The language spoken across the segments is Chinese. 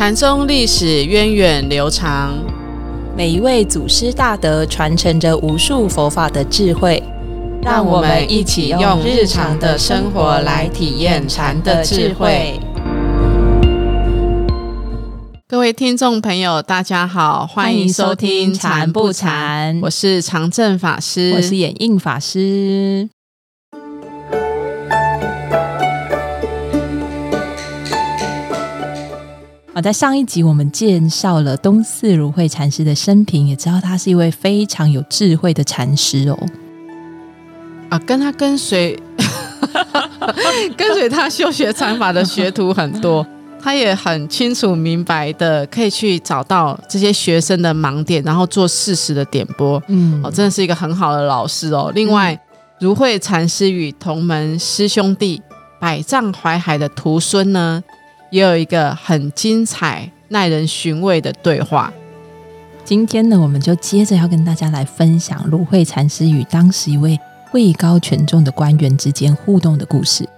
禅宗历史源远流长，每一位祖师大德传承着无数佛法的智慧，让我们一起用日常的生活来体验禅的智慧。各位听众朋友，大家好，欢迎收听《禅不禅》，我是常正法师，我是演印法师。啊，在上一集我们介绍了东寺如慧禅师的生平，也知道他是一位非常有智慧的禅师哦。啊，跟他跟随 跟随他修学禅法的学徒很多，他也很清楚明白的，可以去找到这些学生的盲点，然后做适时的点拨。嗯，哦，真的是一个很好的老师哦。另外，如慧禅师与同门师兄弟百丈怀海的徒孙呢？也有一个很精彩、耐人寻味的对话。今天呢，我们就接着要跟大家来分享芦慧禅师与当时一位位高权重的官员之间互动的故事。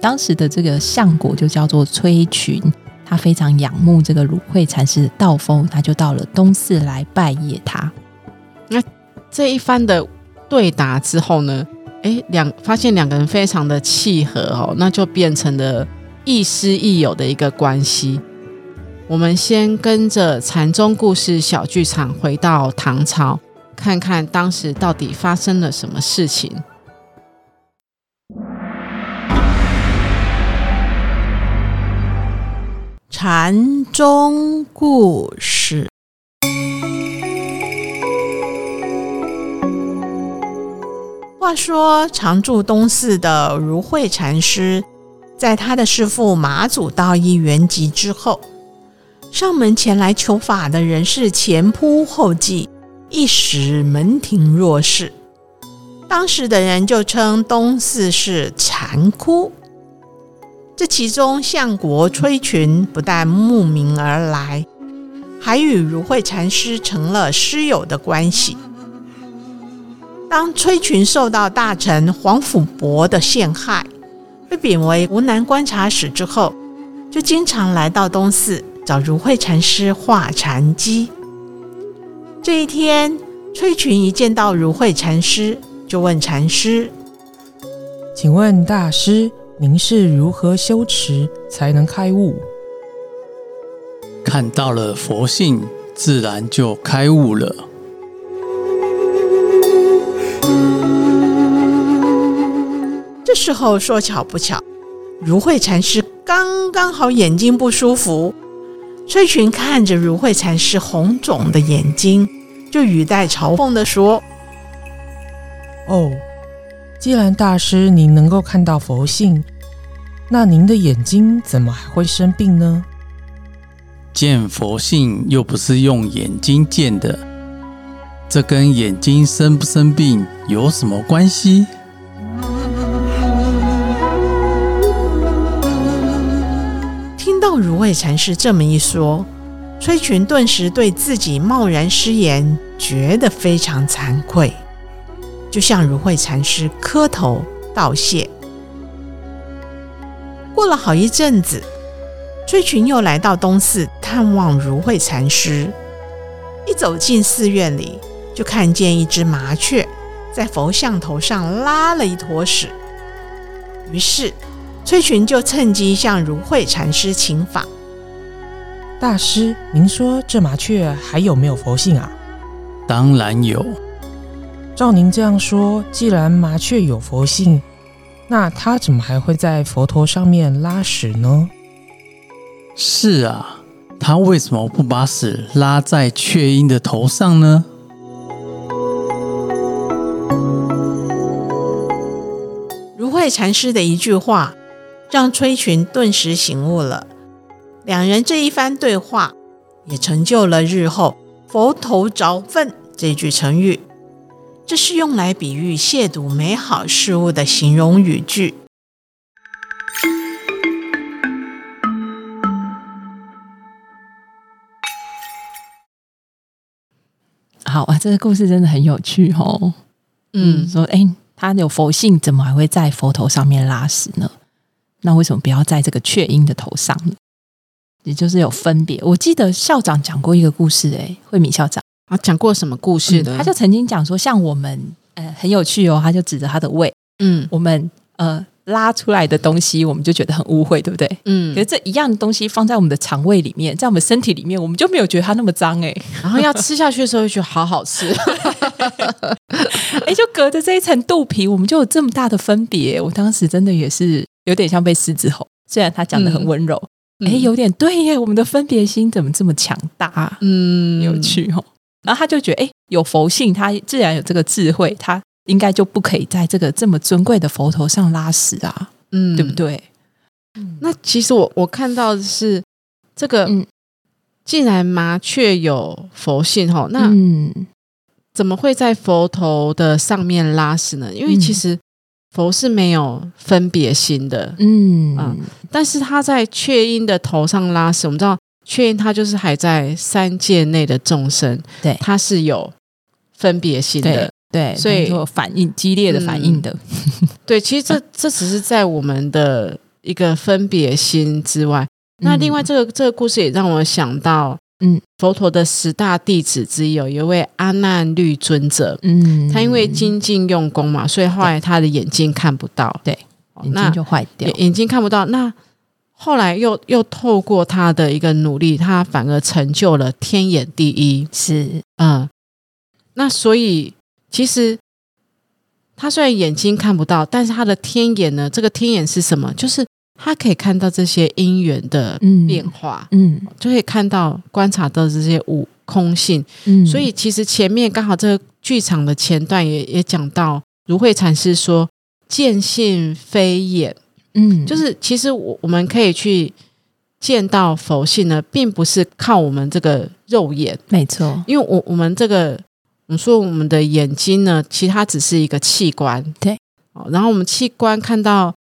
当时的这个相国就叫做崔群，他非常仰慕这个芦慧禅师的道风，他就到了东寺来拜谒他。那这一番的对答之后呢，哎，两发现两个人非常的契合哦，那就变成了。亦师亦友的一个关系。我们先跟着禅宗故事小剧场回到唐朝，看看当时到底发生了什么事情。禅宗故事。话说常住东寺的如慧禅师。在他的师父马祖道一圆寂之后，上门前来求法的人是前仆后继，一时门庭若市。当时的人就称东寺是禅窟。这其中，相国崔群不但慕名而来，还与如慧禅师成了师友的关系。当崔群受到大臣黄甫伯的陷害。被贬为湖南观察使之后，就经常来到东寺找如慧禅师画禅机。这一天，崔群一见到如慧禅师，就问禅师：“请问大师，您是如何修持才能开悟？”看到了佛性，自然就开悟了。这时候说巧不巧，如慧禅师刚刚好眼睛不舒服。崔群看着如慧禅师红肿的眼睛，就语带嘲讽的说：“哦，既然大师您能够看到佛性，那您的眼睛怎么还会生病呢？见佛性又不是用眼睛见的，这跟眼睛生不生病有什么关系？”如慧禅师这么一说，崔群顿时对自己贸然失言觉得非常惭愧，就向如慧禅师磕头道谢。过了好一阵子，崔群又来到东寺探望如慧禅师。一走进寺院里，就看见一只麻雀在佛像头上拉了一坨屎，于是。崔群就趁机向如慧禅师请法。大师，您说这麻雀还有没有佛性啊？当然有。照您这样说，既然麻雀有佛性，那它怎么还会在佛陀上面拉屎呢？是啊，它为什么不把屎拉在雀鹰的头上呢？如慧禅师的一句话。让崔群顿时醒悟了，两人这一番对话，也成就了日后“佛头着粪”这句成语。这是用来比喻亵渎美好事物的形容语句。好啊，这个故事真的很有趣哦。嗯，说哎，他有佛性，怎么还会在佛头上面拉屎呢？那为什么不要在这个雀鹰的头上呢？也就是有分别。我记得校长讲过一个故事、诶，慧敏校长。啊，讲过什么故事的？他就曾经讲说，像我们呃很有趣哦，他就指着他的胃，嗯我们呃拉出来的东西，我们就觉得很污秽，对不对？嗯可嗯是，这一样的东西放在我们的肠胃里面，在我们身体里面，我们就没有觉得它那么脏哎、然后要吃下去的时候就觉得好好吃，哎，就隔着这一层肚皮，我们就有这么大的分别。我当时真的也是有点像被狮子吼，虽然他讲的很温柔，哎、嗯有点对耶，我们的分别心怎么这么强大、啊？嗯有趣哦。然后他就觉得，哎，有佛性，他自然有这个智慧，他应该就不可以在这个这么尊贵的佛头上拉屎啊，嗯对不？对？那其实我我看到的是这个，嗯既然麻雀有佛性吼，那嗯怎么会在佛头的上面拉屎呢？因为嗯其实佛是没有分别心的，嗯。嗯但是他在雀鹰的头上拉屎，我们知道雀鹰它就是还在三界内的众生，对。它是有分别心的。对，所以有反应激烈的反应的，对，其实这 这只是在我们的一个分别心之外。那另外，这个这个故事也让我想到，嗯，佛陀的十大弟子之一有一位阿难律尊者，嗯，他因为精进用功嘛，所以后来他的眼睛看不到，对眼睛就坏掉，眼睛看不到，那后来又又透过他的一个努力，他反而成就了天眼第一。是。嗯，那所以其实他虽然眼睛看不到，但是他的天眼呢，这个天眼是什么？就是他可以看到这些因缘的嗯变化，嗯。就可以看到观察到这些无空性。嗯，所以其实前面刚好这个剧场的前段也也讲到，如慧禅师说“见性非眼”，嗯，就是其实我我们可以去见到佛性呢，并不是靠我们这个肉眼，没错，因为我我们这个我们说我们的眼睛呢，其实它只是一个器官，对。哦，然后我们器官看到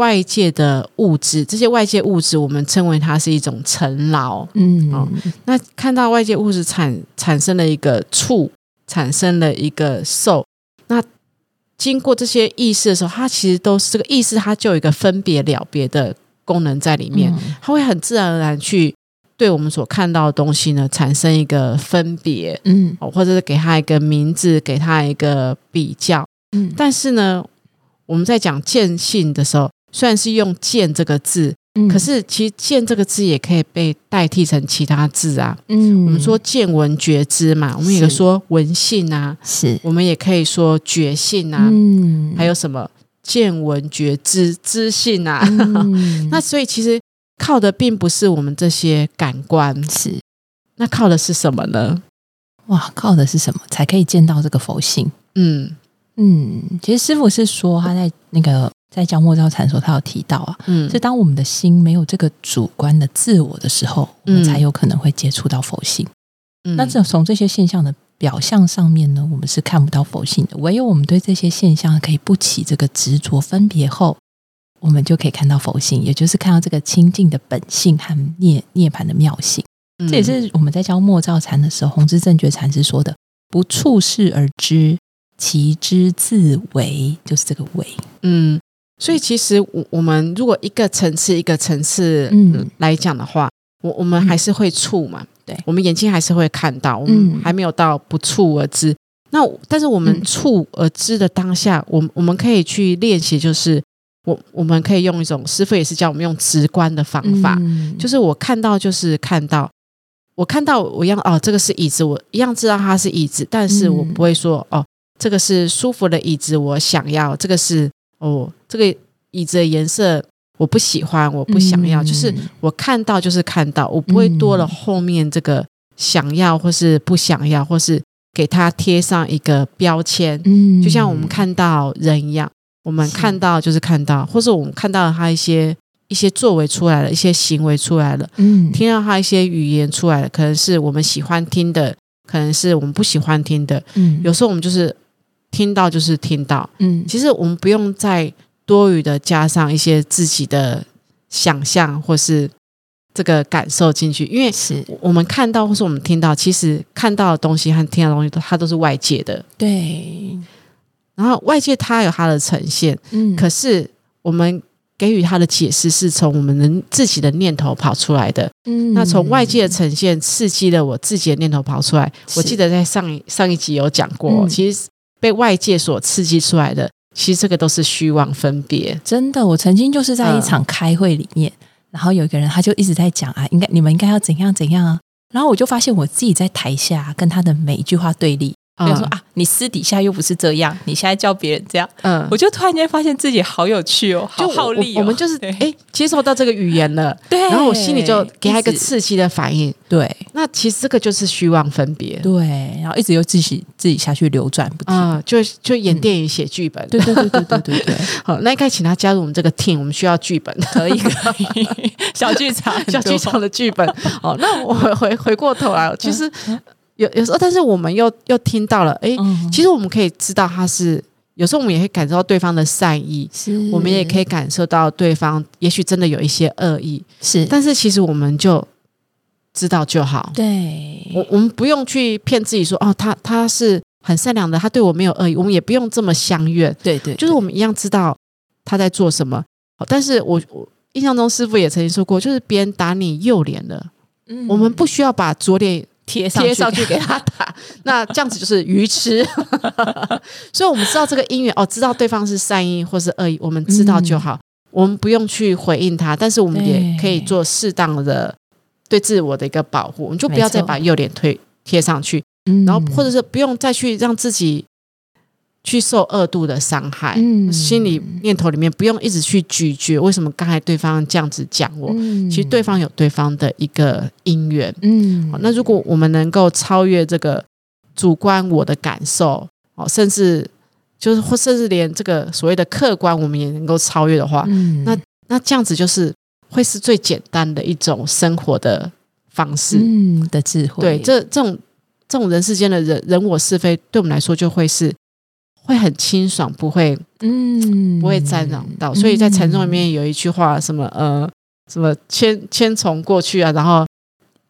外界的物质，这些外界物质我们称为它是一种尘劳，嗯。哦那看到外界物质产产生了一个触，产生了一个受，那经过这些意识的时候，它其实都是这个意识，它就有一个分别了别的功能在里面，嗯。它会很自然而然去对我们所看到的东西呢产生一个分别，嗯。哦，或者是给它一个名字，给它一个比较。嗯，但是呢，我们在讲见性的时候，虽然是用“见”这个字，嗯。可是其实“见”这个字也可以被代替成其他字啊。嗯，我们说见闻觉知嘛，我们也可以是。说闻性啊，是。我们也可以说觉性啊，嗯。还有什么见闻觉知知性啊。嗯。那所以其实靠的并不是我们这些感官，是。那靠的是什么呢？哇，靠的是什么？才可以见到这个佛性？嗯。嗯，其实师傅是说他在那个在教莫照禅的时候，他有提到啊，嗯是当我们的心没有这个主观的自我的时候，我们嗯才有可能会接触到佛性。嗯那这从这些现象的表象上面呢，我们是看不到佛性的。唯有我们对这些现象可以不起这个执着分别后，我们就可以看到佛性，也就是看到这个清净的本性和涅涅槃的妙性。这也是我们在教莫照禅的时候，弘之正觉禅师说的：“不处事而知，其知自为。”就是这个为。嗯，所以其实我我们如果一个层次一个层次来讲的话，我我们还是会触嘛，对。我们眼睛还是会看到，我嗯们还没有到不触而知。那但是我们嗯。触而知的当下，我我们可以去练习，就是我我们可以用一种师傅也是教我们用直观的方法，嗯。就是我看到就是看到，我看到我一样哦，这个是椅子，我一样知道它是椅子，但是我嗯。不会说哦，这个是舒服的椅子，我想要；这个是哦，这个椅子的颜色我不喜欢，我不想要。嗯就是我看到就是看到，我不会多了嗯后面这个想要或是不想要，或是给它贴上一个标签。嗯就像我们看到人一样，我们看到就是看到，或是我们看到他一些一些作为出来了，一些行为出来了，嗯听到他一些语言出来了，可能是我们喜欢听的，可能是我们不喜欢听的。嗯有时候我们就是听到就是听到，嗯。其实我们不用再多余的加上一些自己的想象或是这个感受进去，因为是。我们看到或是我们听到，其实看到的东西和听到的东西都它都是外界的，对，然后外界它有它的呈现，嗯。可是我们给予它的解释是从我们的自己的念头跑出来的。嗯。那从外界的呈现刺激了我自己的念头跑出来。我是。记得在上一上一集有讲过，嗯。其实被外界所刺激出来的，其实这个都是虚妄分别。真的，我曾经就是在一嗯场开会里面，然后有一个人他就一直在讲啊，应该你们应该要怎样怎样啊，然后我就发现我自己在台下跟他的每一句话对立，比如说啊，你私底下又不是这样，你现在叫别人这样，嗯，我就突然间发现自己好有趣哦，好就好力、哦。我我们就是 对。哎接受到这个语言了，对。然后我心里就给他一个刺激的反应。对。那其实这个就是虚妄分别。对，然后一直又自己自己下去流转不停。啊、就就演电影、写剧本，对对对对对对对，好，那应该请他加入我们这个 team，我们需要剧本，可 以可以，小剧场，小剧场的剧本。哦，那我回回回过头来，其实有有时候，但是我们又又听到了，诶，嗯，其实我们可以知道他是，有时候我们也会感受到对方的善意，是我们也可以感受到对方也许真的有一些恶意，是，但是其实我们就知道就好。对，我我们不用去骗自己说，哦，他他是很善良的，他对我没有恶意，我们也不用这么相怨。对对，就是我们一样知道他在做什么。但是我我印象中师傅也曾经说过，就是别人打你右脸了，嗯我们不需要把左脸贴上贴上去给他打，那这样子就是愚痴。所以我们知道这个因缘，哦，知道对方是善意或是恶意，我们知道就好，我们不用去回应他，但是我们也可以做适当的对自我的一个保护，我们就不要再把右脸推贴上去，嗯。然后或者是不用再去让自己去受二度的伤害，嗯。心里念头里面不用一直去咀嚼为什么刚才对方这样子讲我，嗯。其实对方有对方的一个因缘。嗯。好那如果我们能够超越这个主观我的感受，哦，甚至就是或甚至连这个所谓的客观，我们也能够超越的话，嗯。那那这样子就是会是最简单的一种生活的方式。嗯的智慧，对，这这种这种人世间的人人我是非，对我们来说就会是会很清爽，不会嗯不会沾染到。所以在禅宗里面有一句话，什么呃什么千千虫过去啊，然后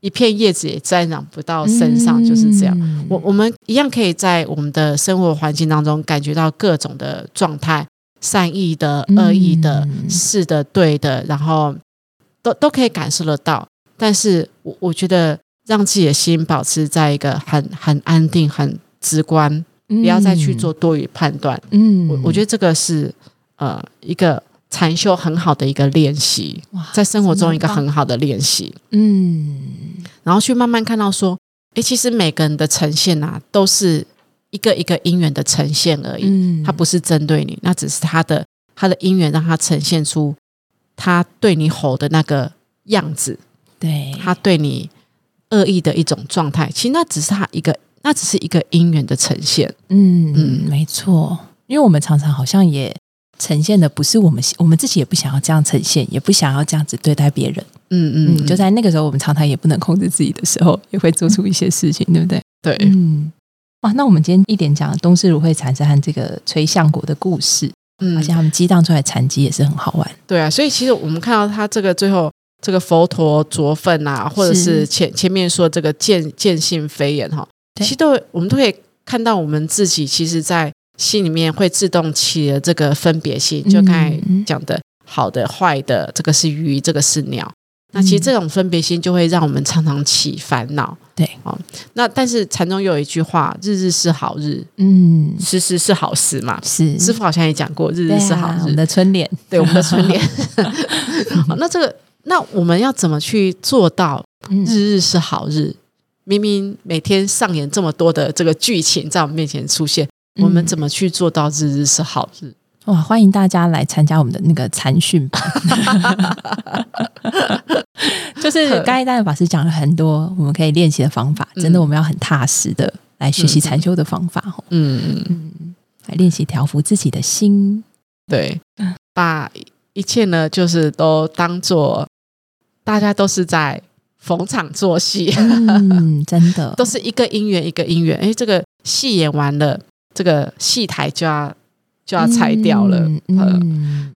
一片叶子也沾染不到身上，就是这样。嗯我我们一样可以在我们的生活环境当中感觉到各种的状态，善意的、恶意的、嗯是的、对的，然后都都可以感受得到。但是我我觉得让自己的心保持在一个很很安定、很直观，不要再去做多余判断。嗯，我我觉得这个是呃一个禅修很好的一个练习，哇在生活中一个很好的练习。嗯。然后去慢慢看到说，诶，其实每个人的呈现啊，都是一个一个因缘的呈现而已，嗯。它不是针对你，那只是他的他的因缘让他呈现出他对你吼的那个样子，对。他对你恶意的一种状态，其实那只是他一个，那只是一个因缘的呈现。嗯嗯没错，因为我们常常好像也呈现的不是我们我们自己也不想要这样呈现，也不想要这样子对待别人。嗯嗯，就在那个时候，我们常常也不能控制自己的时候，也会做出一些事情，对不对？对，嗯，哇，那我们今天一点讲东市如会禅师和这个崔相国的故事，嗯而且他们激荡出来禅机也是很好玩。对啊，所以其实我们看到他这个最后这个佛陀着分啊，或者是是前前面说这个见见性飞言哈，对其实都会我们都可以看到我们自己其实，在心里面会自动起了这个分别心，就刚才嗯讲的好的、坏的，这个是鱼，这个是鸟。那其实嗯这种分别心就会让我们常常起烦恼。对，哦，那但是禅宗有一句话：“日日是好日，嗯，时时是好时”嘛。是师傅好像也讲过，日日是好日。啊我们的春联，对我们的春联。那这个，那我们要怎么去做到嗯日日是好日？明明每天上演这么多的这个剧情在我们面前出现，我们怎么么去做到日日是好日？哇？欢迎大家来参加我们的那个禅训班，就是刚才大家法师讲了很多我们可以练习的方法，真的嗯我们要很踏实的来学习禅修的方法哦，嗯，嗯，来练习调服自己的心，对。嗯，把一切呢，就是都当做大家都是在逢场作戏，嗯，真的。都是一个姻缘一个姻缘。哎，这个戏演完了，这个戏台就要就要拆掉了。嗯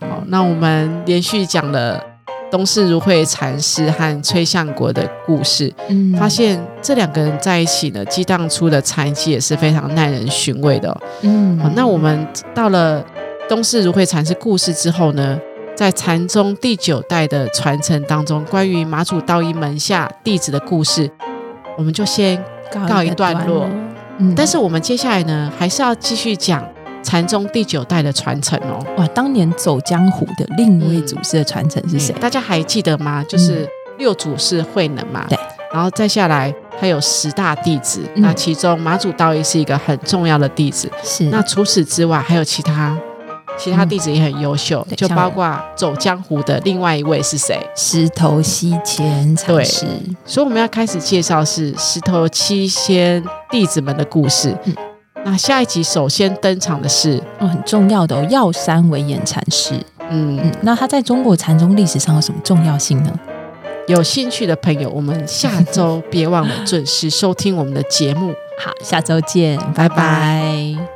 好，那我们连续讲了东市如慧禅师和崔相国的故事，嗯。发现这两个人在一起呢，激荡出的禅机也是非常耐人寻味的、哦。嗯。好，那我们到了东市如慧禅师故事之后呢，在禅宗第九代的传承当中，关于马祖道一门下弟子的故事，我们就先告一个段落。嗯但是我们接下来呢，还是要继续讲禅宗第九代的传承哦。哇，当年走江湖的另一位祖师的传承是谁？大家还记得吗？就是六祖是慧能嘛，对，然后再下来还有十大弟子，嗯那其中马祖道一是一个很重要的弟子。是那除此之外，还有其他其他弟子也很优秀，就包括走江湖的另外一位是谁？石头西迁禅师。所以我们要开始介绍是石头七仙弟子们的故事。嗯那下一集首先登场的是，哦，很重要的哦，药山惟演禅师。嗯，嗯，那他在中国禅宗历史上有什么重要性呢？有兴趣的朋友，我们下周别忘了准时收听我们的节目。好，下周见，拜拜拜拜